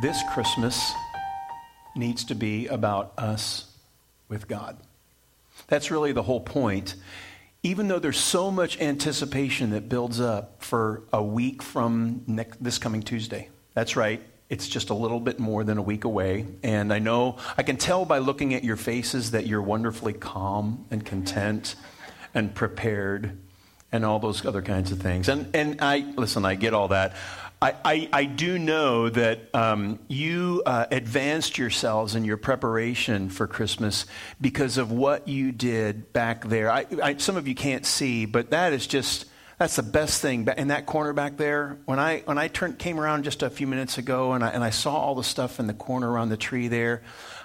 this Christmas needs to be about us with God. That's really the whole point. Even though there's so much anticipation that builds up for a week from next, this coming Tuesday. That's right. It's just a little bit more than a week away. And I know, I can tell by looking at your faces that you're wonderfully calm and content and prepared and all those other kinds of things. And, and I, listen, I get all that. I, I, do know that um, you uh, advanced yourselves in your preparation for Christmas because of what you did back there. I, I, some of you can't see, but that is just that's the best thing. In that corner back there, when I when I turned came around just a few minutes ago, and I and I saw all the stuff in the corner around the tree there,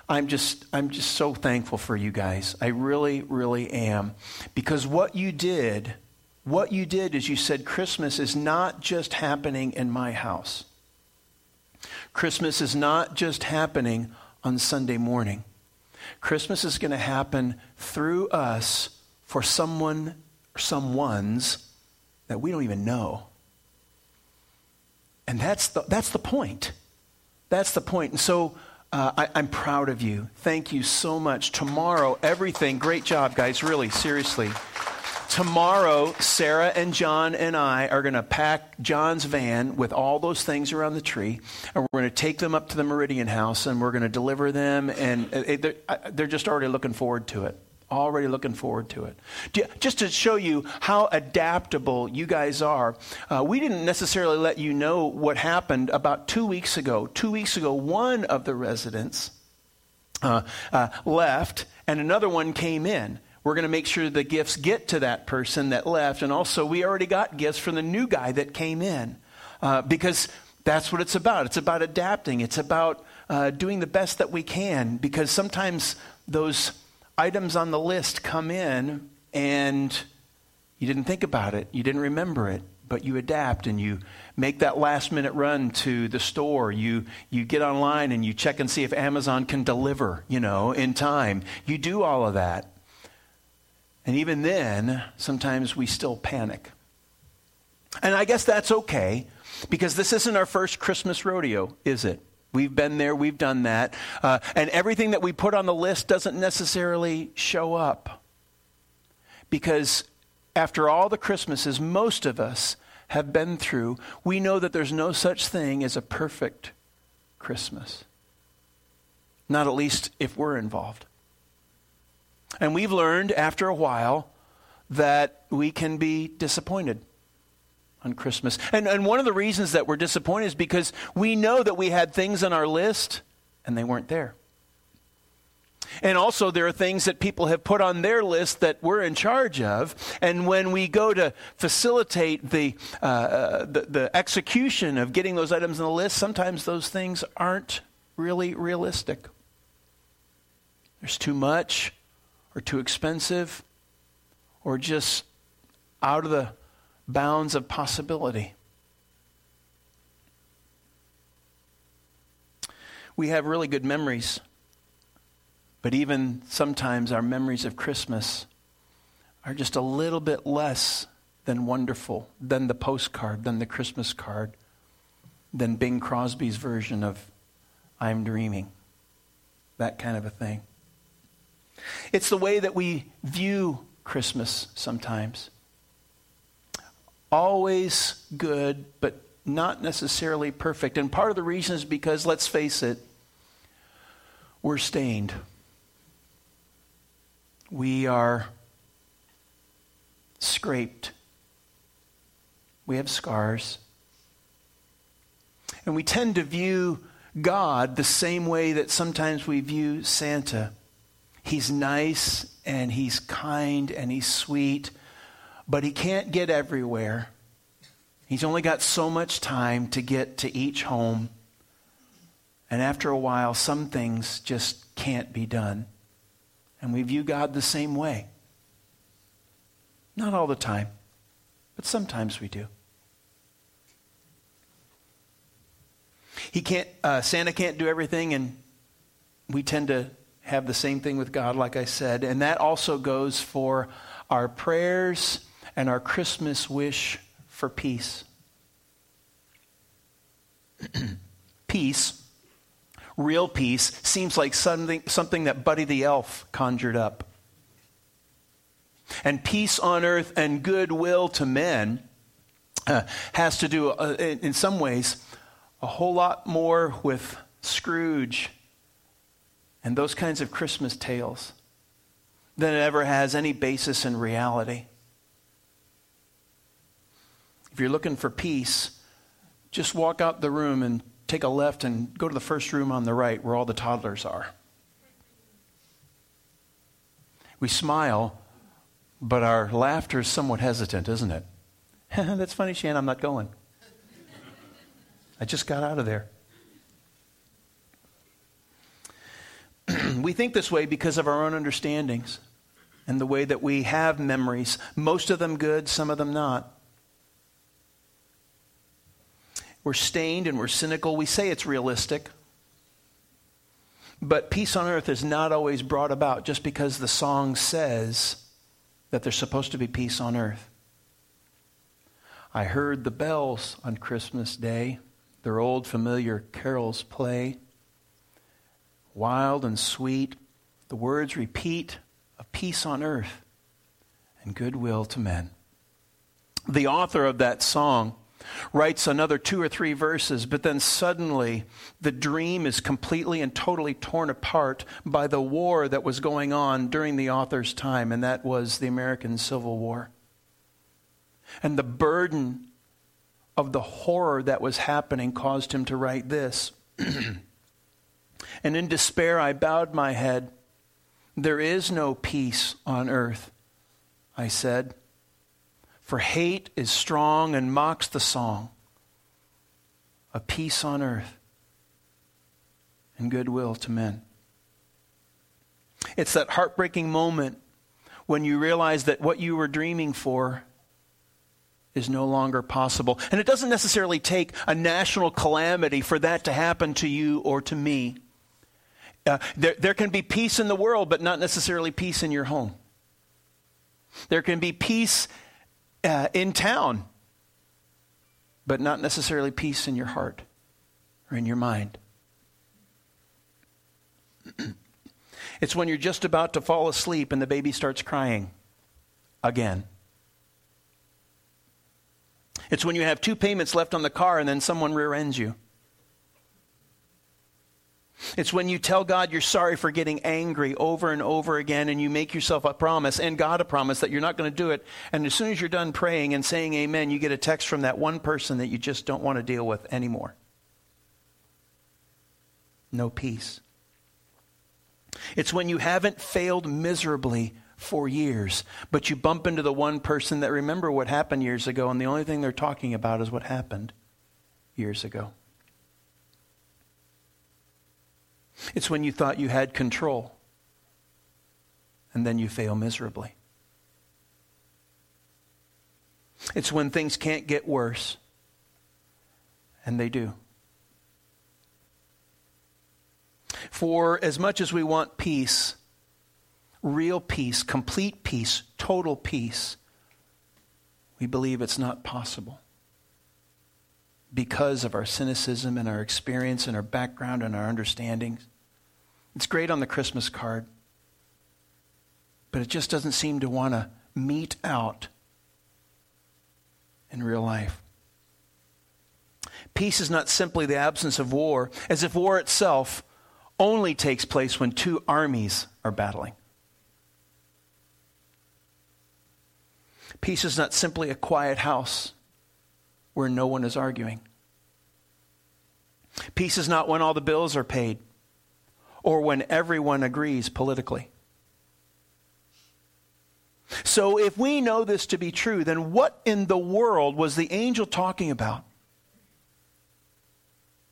I'm just I'm just so thankful for you guys. I really really am, because what you did what you did is you said Christmas is not just happening in my house. Christmas is not just happening on Sunday morning. Christmas is going to happen through us for someone or someone's that we don't even know. And that's the, that's the point. That's the point. And so uh, I, I'm proud of you. Thank you so much. Tomorrow, everything, great job, guys, really, seriously. Tomorrow, Sarah and John and I are going to pack John's van with all those things around the tree, and we're going to take them up to the Meridian House, and we're going to deliver them. And uh, they're, uh, they're just already looking forward to it. Already looking forward to it. Just to show you how adaptable you guys are, uh, we didn't necessarily let you know what happened about two weeks ago. Two weeks ago, one of the residents uh, uh, left, and another one came in. We're going to make sure the gifts get to that person that left. And also, we already got gifts from the new guy that came in uh, because that's what it's about. It's about adapting, it's about uh, doing the best that we can because sometimes those items on the list come in and you didn't think about it, you didn't remember it, but you adapt and you make that last minute run to the store. You, you get online and you check and see if Amazon can deliver, you know, in time. You do all of that. And even then, sometimes we still panic. And I guess that's okay because this isn't our first Christmas rodeo, is it? We've been there, we've done that. Uh, and everything that we put on the list doesn't necessarily show up. Because after all the Christmases most of us have been through, we know that there's no such thing as a perfect Christmas. Not at least if we're involved. And we've learned after a while that we can be disappointed on Christmas. And, and one of the reasons that we're disappointed is because we know that we had things on our list and they weren't there. And also, there are things that people have put on their list that we're in charge of. And when we go to facilitate the, uh, uh the, the execution of getting those items on the list, sometimes those things aren't really realistic. There's too much, or too expensive or just out of the bounds of possibility. We have really good memories, but even sometimes our memories of Christmas are just a little bit less than wonderful, than the postcard, than the Christmas card, than Bing Crosby's version of I'm Dreaming. That kind of a thing. It's the way that we view Christmas sometimes. Always good, but not necessarily perfect. And part of the reason is because, let's face it, we're stained. We are scraped. We have scars. And we tend to view God the same way that sometimes we view Santa. He's nice and he's kind and he's sweet, but he can't get everywhere. He's only got so much time to get to each home. And after a while, some things just can't be done. And we view God the same way. Not all the time, but sometimes we do. He can't, uh, Santa can't do everything, and we tend to have the same thing with God, like I said. And that also goes for our prayers and our Christmas wish for peace. peace Real peace seems like something, something that Buddy the Elf conjured up. And peace on earth and goodwill to men uh, has to do, uh, in, in some ways, a whole lot more with Scrooge and those kinds of Christmas tales than it ever has any basis in reality. If you're looking for peace, just walk out the room and take a left and go to the first room on the right where all the toddlers are. We smile, but our laughter is somewhat hesitant, isn't it? That's funny, Shan, I'm not going. I just got out of there. we think this way because of our own understandings and the way that we have memories, most of them good, some of them not. We're stained and we're cynical. We say it's realistic. But peace on earth is not always brought about just because the song says that there's supposed to be peace on earth. I heard the bells on Christmas Day, their old familiar carols play. Wild and sweet, the words repeat of peace on earth and goodwill to men. The author of that song writes another two or three verses, but then suddenly the dream is completely and totally torn apart by the war that was going on during the author's time, and that was the American Civil War. And the burden of the horror that was happening caused him to write this. and in despair, I bowed my head. There is no peace on earth, I said. For hate is strong and mocks the song of peace on earth and goodwill to men. It's that heartbreaking moment when you realize that what you were dreaming for is no longer possible. And it doesn't necessarily take a national calamity for that to happen to you or to me. Uh, there, there can be peace in the world, but not necessarily peace in your home. There can be peace uh, in town, but not necessarily peace in your heart or in your mind. it's when you're just about to fall asleep and the baby starts crying again. It's when you have two payments left on the car and then someone rear ends you. It's when you tell God you're sorry for getting angry over and over again and you make yourself a promise and God a promise that you're not going to do it. And as soon as you're done praying and saying amen, you get a text from that one person that you just don't want to deal with anymore. No peace. It's when you haven't failed miserably for years. But you bump into the one person that remember what happened years ago, and the only thing they're talking about is what happened years ago. It's when you thought you had control, and then you fail miserably. It's when things can't get worse, and they do. For as much as we want peace, real peace, complete peace, total peace, we believe it's not possible because of our cynicism and our experience and our background and our understandings. It's great on the Christmas card, but it just doesn't seem to want to meet out in real life. Peace is not simply the absence of war, as if war itself only takes place when two armies are battling. Peace is not simply a quiet house where no one is arguing. Peace is not when all the bills are paid or when everyone agrees politically. So, if we know this to be true, then what in the world was the angel talking about?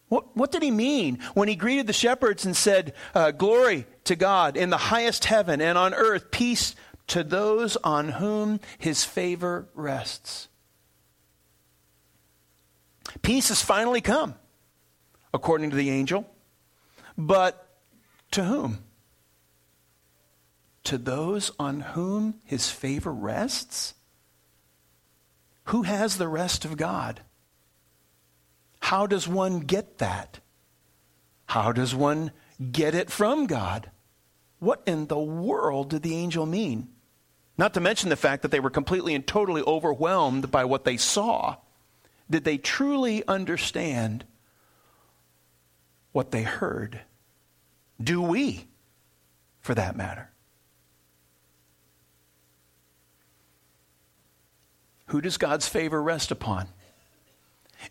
What, what did he mean when he greeted the shepherds and said, uh, Glory to God in the highest heaven and on earth, peace to those on whom his favor rests. Peace has finally come, according to the angel. But to whom? To those on whom his favor rests? Who has the rest of God? How does one get that? How does one get it from God? What in the world did the angel mean? Not to mention the fact that they were completely and totally overwhelmed by what they saw. Did they truly understand what they heard? Do we, for that matter? Who does God's favor rest upon?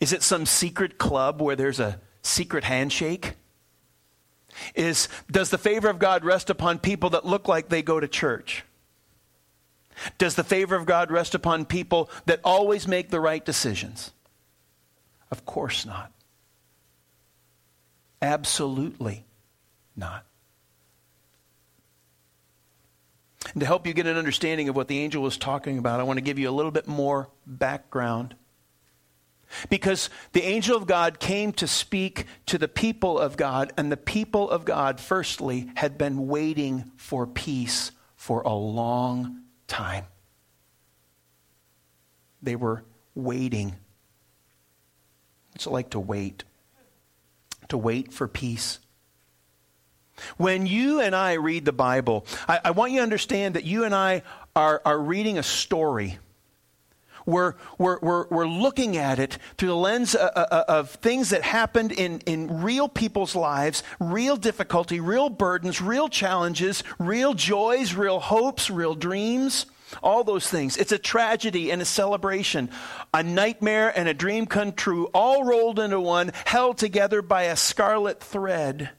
Is it some secret club where there's a secret handshake? Is, does the favor of God rest upon people that look like they go to church? Does the favor of God rest upon people that always make the right decisions? Of course not. Absolutely not. And to help you get an understanding of what the angel was talking about, I want to give you a little bit more background. Because the angel of God came to speak to the people of God, and the people of God, firstly, had been waiting for peace for a long time. They were waiting. What's it like to wait? To wait for peace. When you and I read the Bible, I, I, want you to understand that you and I are, are reading a story. We're, we're, we're, we're looking at it through the lens of, uh, uh, of things that happened in, in real people's lives, real difficulty, real burdens, real challenges, real joys, real hopes, real dreams. All those things. It's a tragedy and a celebration, a nightmare and a dream come true, all rolled into one, held together by a scarlet thread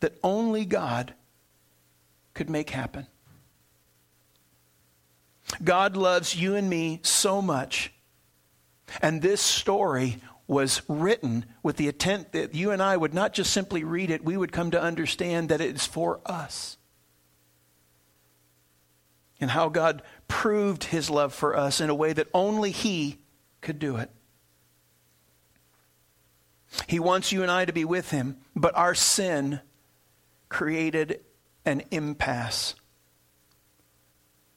that only God could make happen. God loves you and me so much. And this story was written with the intent that you and I would not just simply read it, we would come to understand that it is for us and how God proved his love for us in a way that only he could do it. He wants you and I to be with him, but our sin created an impasse,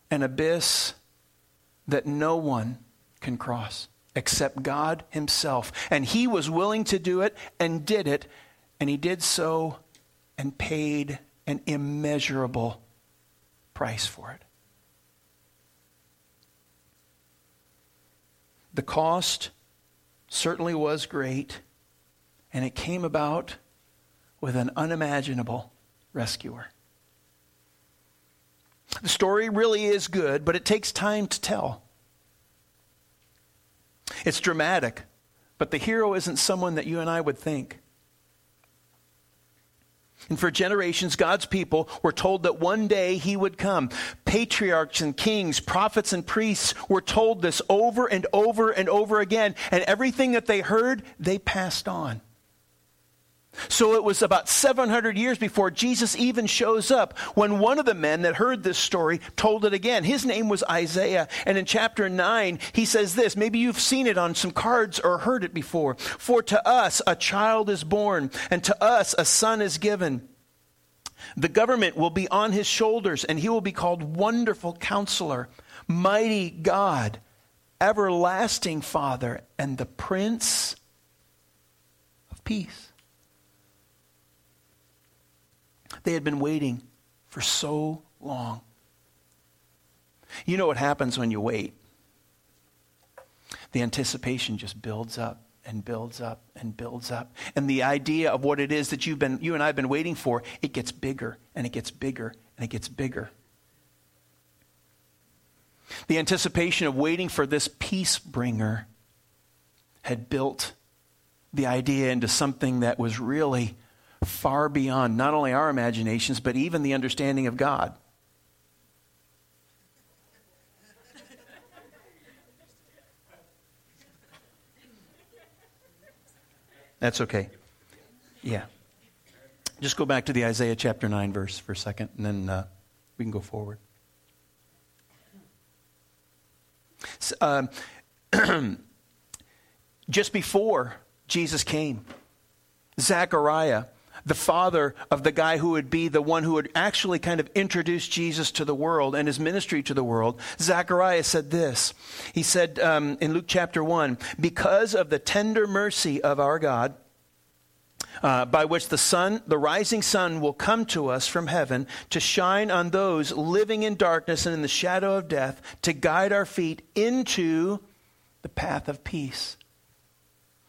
an abyss that no one can cross except God himself. And he was willing to do it and did it, and he did so and paid an immeasurable price for it. The cost certainly was great, and it came about with an unimaginable rescuer. The story really is good, but it takes time to tell. It's dramatic, but the hero isn't someone that you and I would think. And for generations, God's people were told that one day he would come. Patriarchs and kings, prophets and priests were told this over and over and over again. And everything that they heard, they passed on. So it was about 700 years before Jesus even shows up when one of the men that heard this story told it again. His name was Isaiah. And in chapter 9, he says this. Maybe you've seen it on some cards or heard it before. For to us a child is born, and to us a son is given. The government will be on his shoulders, and he will be called Wonderful Counselor, Mighty God, Everlasting Father, and the Prince of Peace. They had been waiting for so long. You know what happens when you wait? The anticipation just builds up and builds up and builds up. And the idea of what it is that you've been you and I have been waiting for, it gets bigger and it gets bigger and it gets bigger. The anticipation of waiting for this peace bringer had built the idea into something that was really far beyond not only our imaginations, but even the understanding of God. That's okay. Yeah. Just go back to the Isaiah chapter 9 verse for a second, and then uh, we can go forward. So, um, just before Jesus came, Zechariah the father of the guy who would be the one who would actually kind of introduce Jesus to the world and his ministry to the world, Zechariah said this. He said um, in Luke chapter 1 Because of the tender mercy of our God, uh, by which the sun, the rising sun, will come to us from heaven to shine on those living in darkness and in the shadow of death, to guide our feet into the path of peace.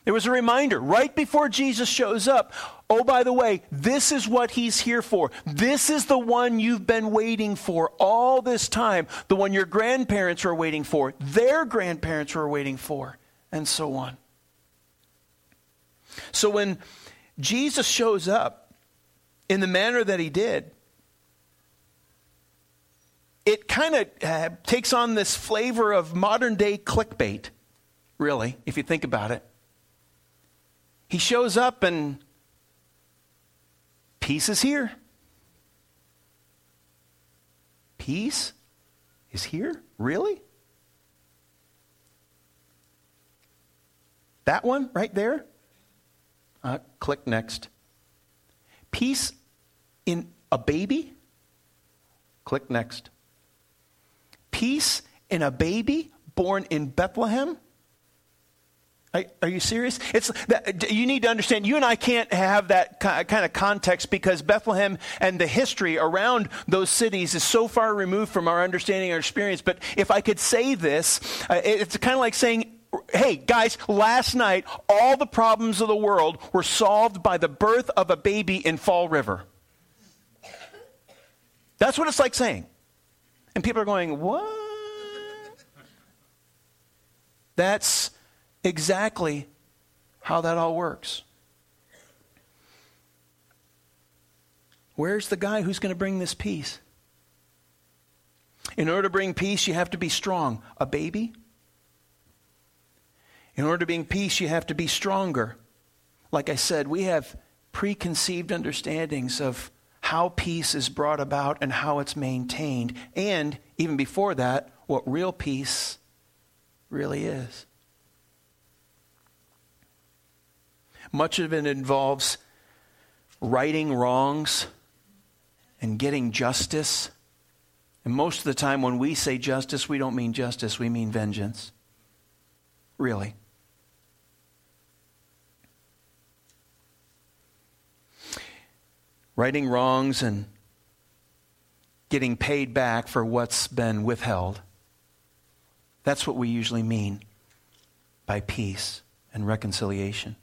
It was a reminder right before Jesus shows up. Oh, by the way, this is what he's here for. This is the one you've been waiting for all this time, the one your grandparents were waiting for, their grandparents were waiting for, and so on. So when Jesus shows up in the manner that he did, it kind of uh, takes on this flavor of modern day clickbait, really, if you think about it. He shows up and peace is here. Peace is here? Really? That one right there? Uh, click next. Peace in a baby? Click next. Peace in a baby born in Bethlehem? Are, are, you serious? It's that, you need to understand. You and I can't have that kind of context because Bethlehem and the history around those cities is so far removed from our understanding or experience. But if I could say this, uh, it's kind of like saying hey, guys, last night all the problems of the world were solved by the birth of a baby in Fall River. That's what it's like saying. And people are going, what? That's exactly how that all works. Where's the guy who's going to bring this peace? In order to bring peace, you have to be strong. A baby? In order to bring peace, you have to be stronger. Like I said, we have preconceived understandings of how peace is brought about and how it's maintained. And even before that, what real peace really is. Much of it involves righting wrongs and getting justice. And most of the time, when we say justice, we don't mean justice, we mean vengeance. Really. righting wrongs and getting paid back for what's been withheld. That's what we usually mean by peace and reconciliation.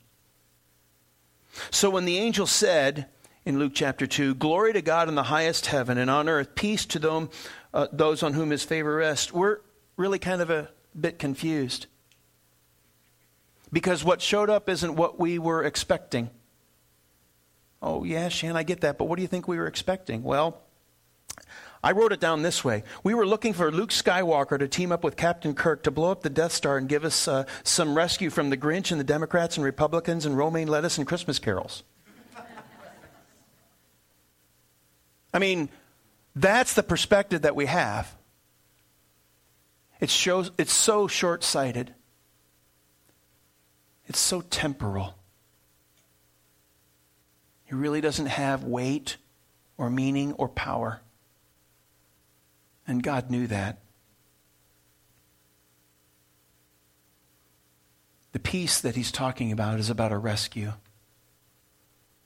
So when the angel said in Luke chapter 2, Glory to God in the highest heaven, and on earth peace to them, uh, those on whom his favor rests, we're really kind of a bit confused. Because what showed up isn't what we were expecting. Oh, yeah, Shan, I get that, but what do you think we were expecting? Well, I wrote it down this way. We were looking for Luke Skywalker to team up with Captain Kirk to blow up the Death Star and give us uh, some rescue from the Grinch and the Democrats and Republicans and romaine lettuce and Christmas carols. I mean, that's the perspective that we have. It shows it's so short-sighted. It's so temporal. It really doesn't have weight or meaning or power. And God knew that. The peace that he's talking about is about a rescue,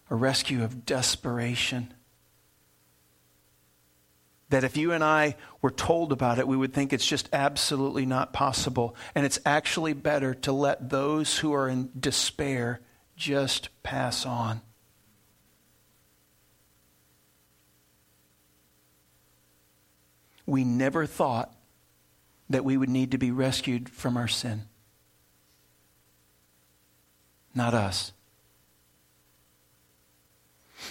a rescue of desperation. That if you and I were told about it, we would think it's just absolutely not possible. And it's actually better to let those who are in despair just pass on. We never thought that we would need to be rescued from our sin. Not us.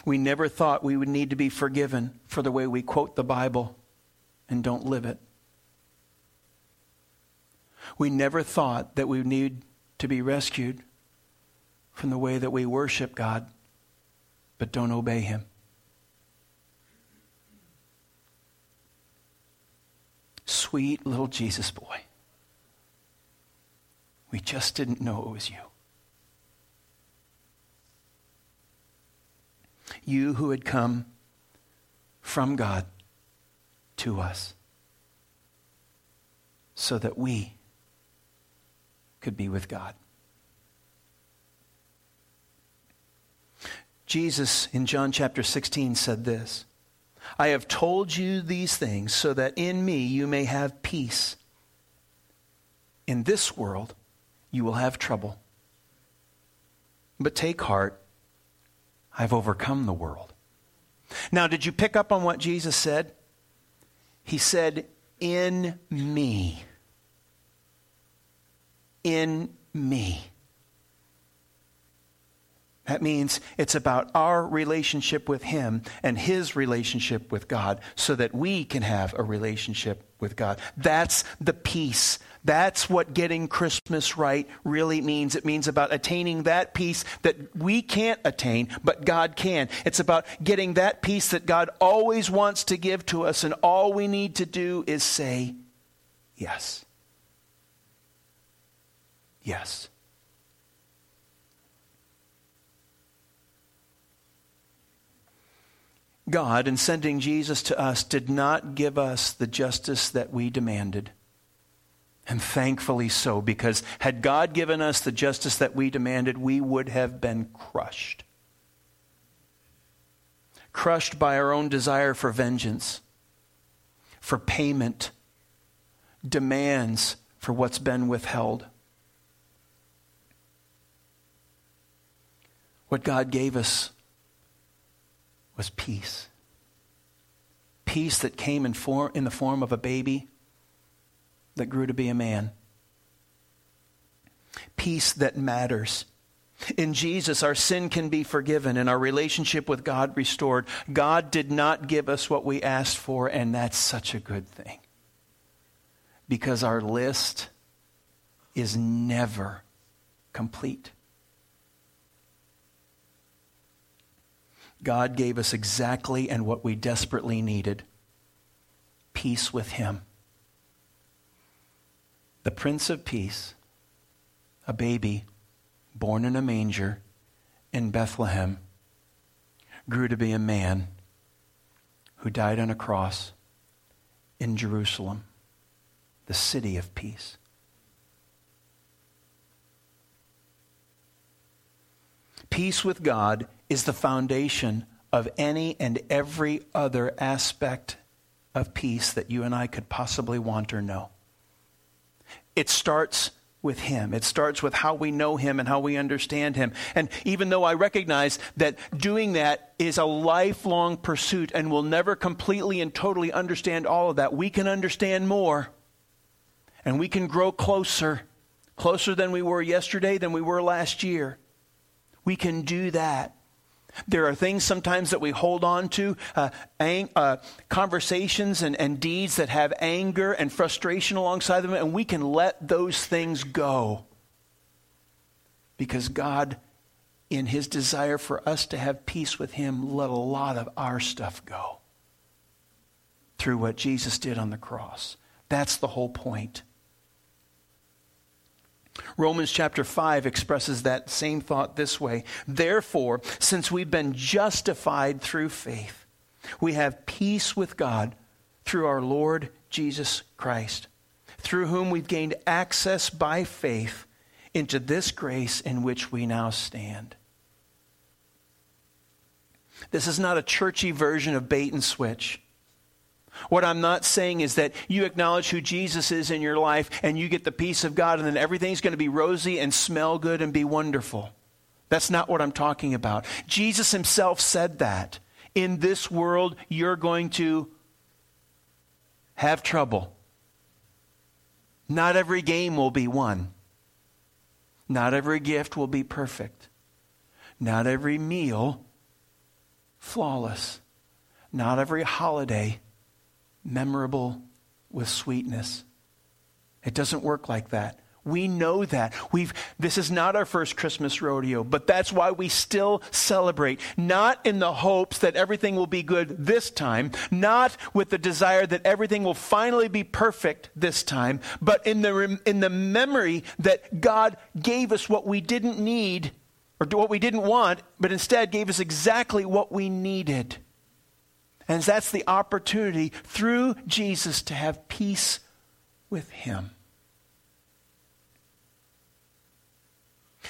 We never thought we would need to be forgiven for the way we quote the Bible and don't live it. We never thought that we would need to be rescued from the way that we worship God but don't obey Him. Sweet little Jesus boy. We just didn't know it was you. You who had come from God to us so that we could be with God. Jesus in John chapter 16 said this I have told you these things so that in me you may have peace. In this world you will have trouble. But take heart, I've overcome the world. Now, did you pick up on what Jesus said? He said, In me. In me. That means it's about our relationship with Him and His relationship with God so that we can have a relationship with God. That's the peace. That's what getting Christmas right really means. It means about attaining that peace that we can't attain, but God can. It's about getting that peace that God always wants to give to us, and all we need to do is say yes. Yes. God, in sending Jesus to us, did not give us the justice that we demanded. And thankfully so, because had God given us the justice that we demanded, we would have been crushed. Crushed by our own desire for vengeance, for payment, demands for what's been withheld. What God gave us was peace. Peace that came in, in the form of a baby that grew to be a man. Peace that matters. In Jesus, our sin can be forgiven and our relationship with God restored. God did not give us what we asked for, and that's such a good thing. Because our list is never complete. God gave us exactly and what we desperately needed peace with Him. The Prince of Peace, a baby born in a manger in Bethlehem, grew to be a man who died on a cross in Jerusalem, the city of peace. Peace with God is the foundation of any and every other aspect of peace that you and I could possibly want or know. It starts with Him. It starts with how we know Him and how we understand Him. And even though I recognize that doing that is a lifelong pursuit and we'll never completely and totally understand all of that, we can understand more and we can grow closer, closer than we were yesterday, than we were last year. We can do that. There are things sometimes that we hold on to, uh, ang- uh, conversations and, and deeds that have anger and frustration alongside them, and we can let those things go. Because God, in His desire for us to have peace with Him, let a lot of our stuff go through what Jesus did on the cross. That's the whole point. Romans chapter 5 expresses that same thought this way. Therefore, since we've been justified through faith, we have peace with God through our Lord Jesus Christ, through whom we've gained access by faith into this grace in which we now stand. This is not a churchy version of bait and switch. What I'm not saying is that you acknowledge who Jesus is in your life and you get the peace of God and then everything's going to be rosy and smell good and be wonderful. That's not what I'm talking about. Jesus himself said that. In this world, you're going to have trouble. Not every game will be won. Not every gift will be perfect. Not every meal flawless. Not every holiday memorable with sweetness. It doesn't work like that. We know that. We've, this is not our first Christmas rodeo, but that's why we still celebrate. Not in the hopes that everything will be good this time, not with the desire that everything will finally be perfect this time, but in the, in the memory that God gave us what we didn't need or what we didn't want, but instead gave us exactly what we needed. And that's the opportunity through Jesus to have peace with Him.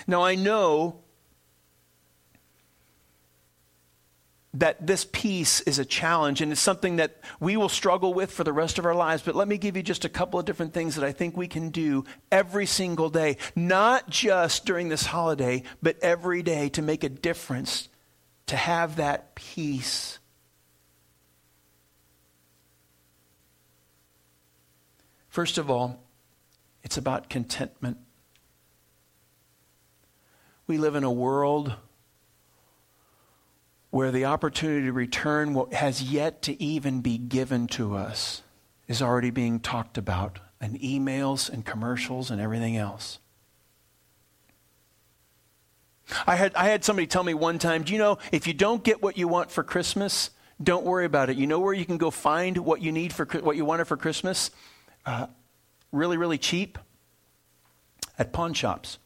Now, I know that this peace is a challenge and it's something that we will struggle with for the rest of our lives. But let me give you just a couple of different things that I think we can do every single day, not just during this holiday, but every day to make a difference, to have that peace. First of all, it's about contentment. We live in a world where the opportunity to return what has yet to even be given to us is already being talked about in emails and commercials and everything else. I had, I had somebody tell me one time, do you know, if you don't get what you want for Christmas, don't worry about it. You know where you can go find what you need for what you wanted for Christmas? Uh, really, really cheap? At pawn shops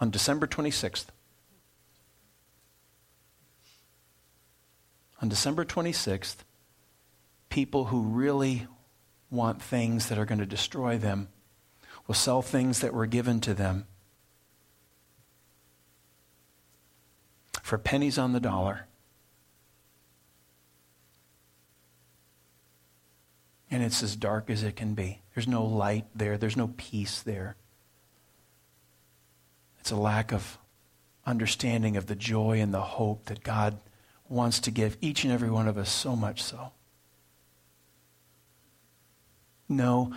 on December 26th. on December 26th, people who really want things that are going to destroy them will sell things that were given to them for pennies on the dollar. And it's as dark as it can be. There's no light there, there's no peace there. It's a lack of understanding of the joy and the hope that God wants to give each and every one of us so much so. No,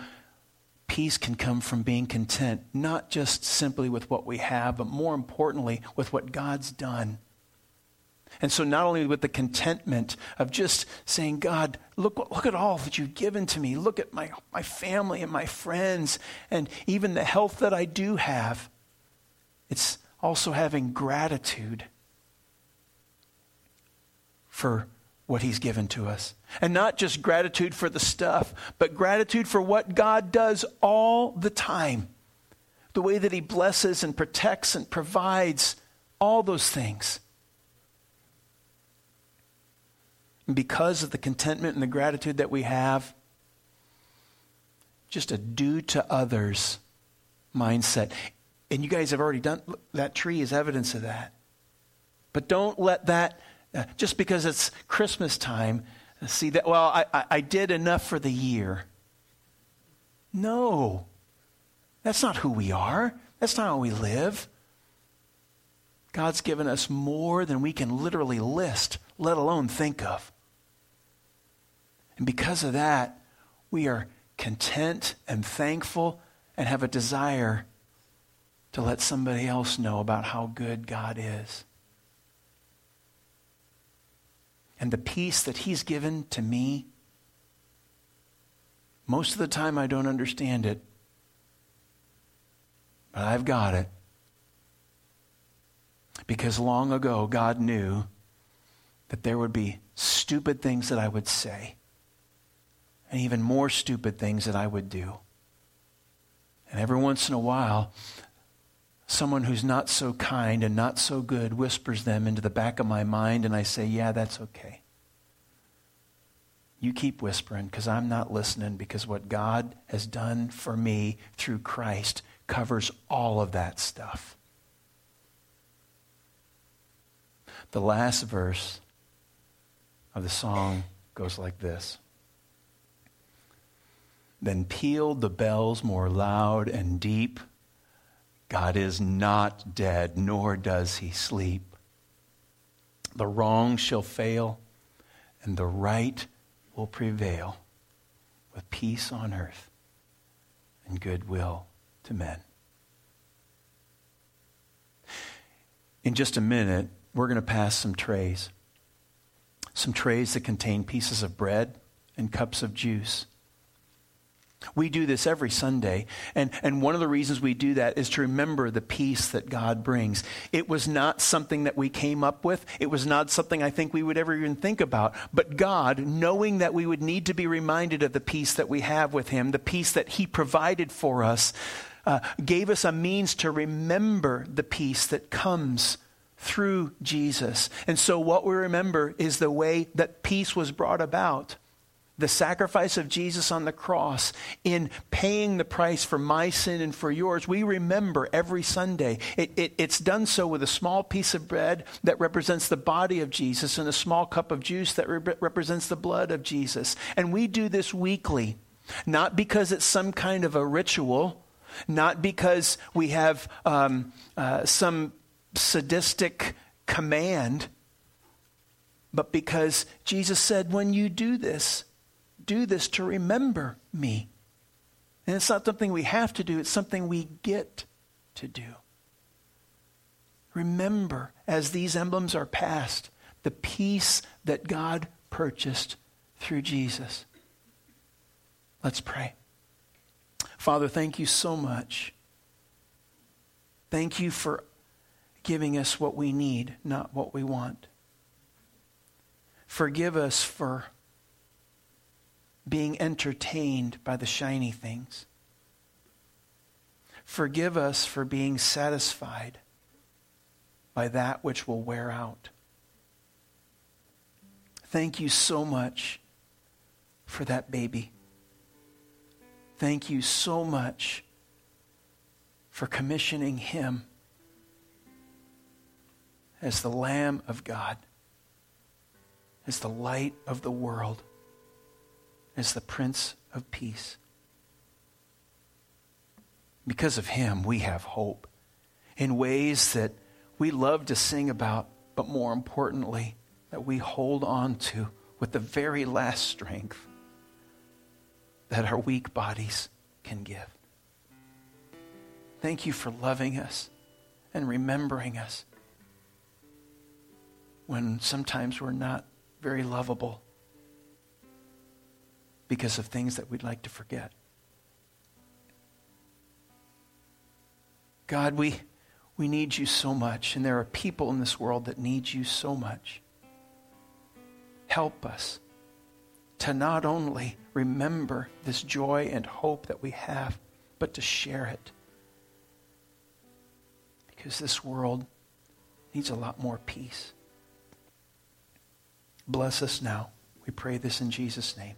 peace can come from being content, not just simply with what we have, but more importantly, with what God's done. And so, not only with the contentment of just saying, God, look, look at all that you've given to me. Look at my, my family and my friends, and even the health that I do have. It's also having gratitude for what he's given to us. And not just gratitude for the stuff, but gratitude for what God does all the time. The way that he blesses and protects and provides, all those things. And because of the contentment and the gratitude that we have, just a do to others mindset. And you guys have already done that tree is evidence of that. But don't let that uh, just because it's Christmas time, see that, well, I, I, I did enough for the year. No, that's not who we are. That's not how we live. God's given us more than we can literally list, let alone think of. And because of that, we are content and thankful and have a desire to let somebody else know about how good God is. and the peace that He's given to me, most of the time I don't understand it, but I've got it. Because long ago, God knew that there would be stupid things that I would say, and even more stupid things that I would do. And every once in a while, someone who's not so kind and not so good whispers them into the back of my mind, and I say, Yeah, that's okay. You keep whispering because I'm not listening because what God has done for me through Christ covers all of that stuff. The last verse of the song goes like this Then pealed the bells more loud and deep God is not dead, nor does he sleep. The wrong shall fail, and the right will prevail with peace on earth and goodwill to men. In just a minute, we're going to pass some trays. Some trays that contain pieces of bread and cups of juice. We do this every Sunday. And, and one of the reasons we do that is to remember the peace that God brings. It was not something that we came up with, it was not something I think we would ever even think about. But God, knowing that we would need to be reminded of the peace that we have with Him, the peace that He provided for us, uh, gave us a means to remember the peace that comes through Jesus. And so, what we remember is the way that peace was brought about the sacrifice of Jesus on the cross in paying the price for my sin and for yours, we remember every Sunday. It, it, it's done so with a small piece of bread that represents the body of Jesus and a small cup of juice that re- represents the blood of Jesus. And we do this weekly, not because it's some kind of a ritual, not because we have um, uh, some sadistic command, but because Jesus said, when you do this, do this to remember me. And it's not something we have to do, it's something we get to do. Remember, as these emblems are passed, the peace that God purchased through Jesus. Let's pray. Father, thank you so much. Thank you for giving us what we need, not what we want. Forgive us for being entertained by the shiny things. Forgive us for being satisfied by that which will wear out. Thank you so much for that baby. Thank you so much for commissioning him as the Lamb of God, as the light of the world as the Prince of Peace. Because of him, we have hope in ways that we love to sing about, but more importantly, that we hold on to with the very last strength that our weak bodies can give. Thank you for loving us and remembering us when sometimes we're not very lovable because of things that we'd like to forget. God, we, we need you so much, and there are people in this world that need you so much. Help us to not only remember this joy and hope that we have, but to share it. Because this world needs a lot more peace. Bless us now. We pray this in Jesus' name.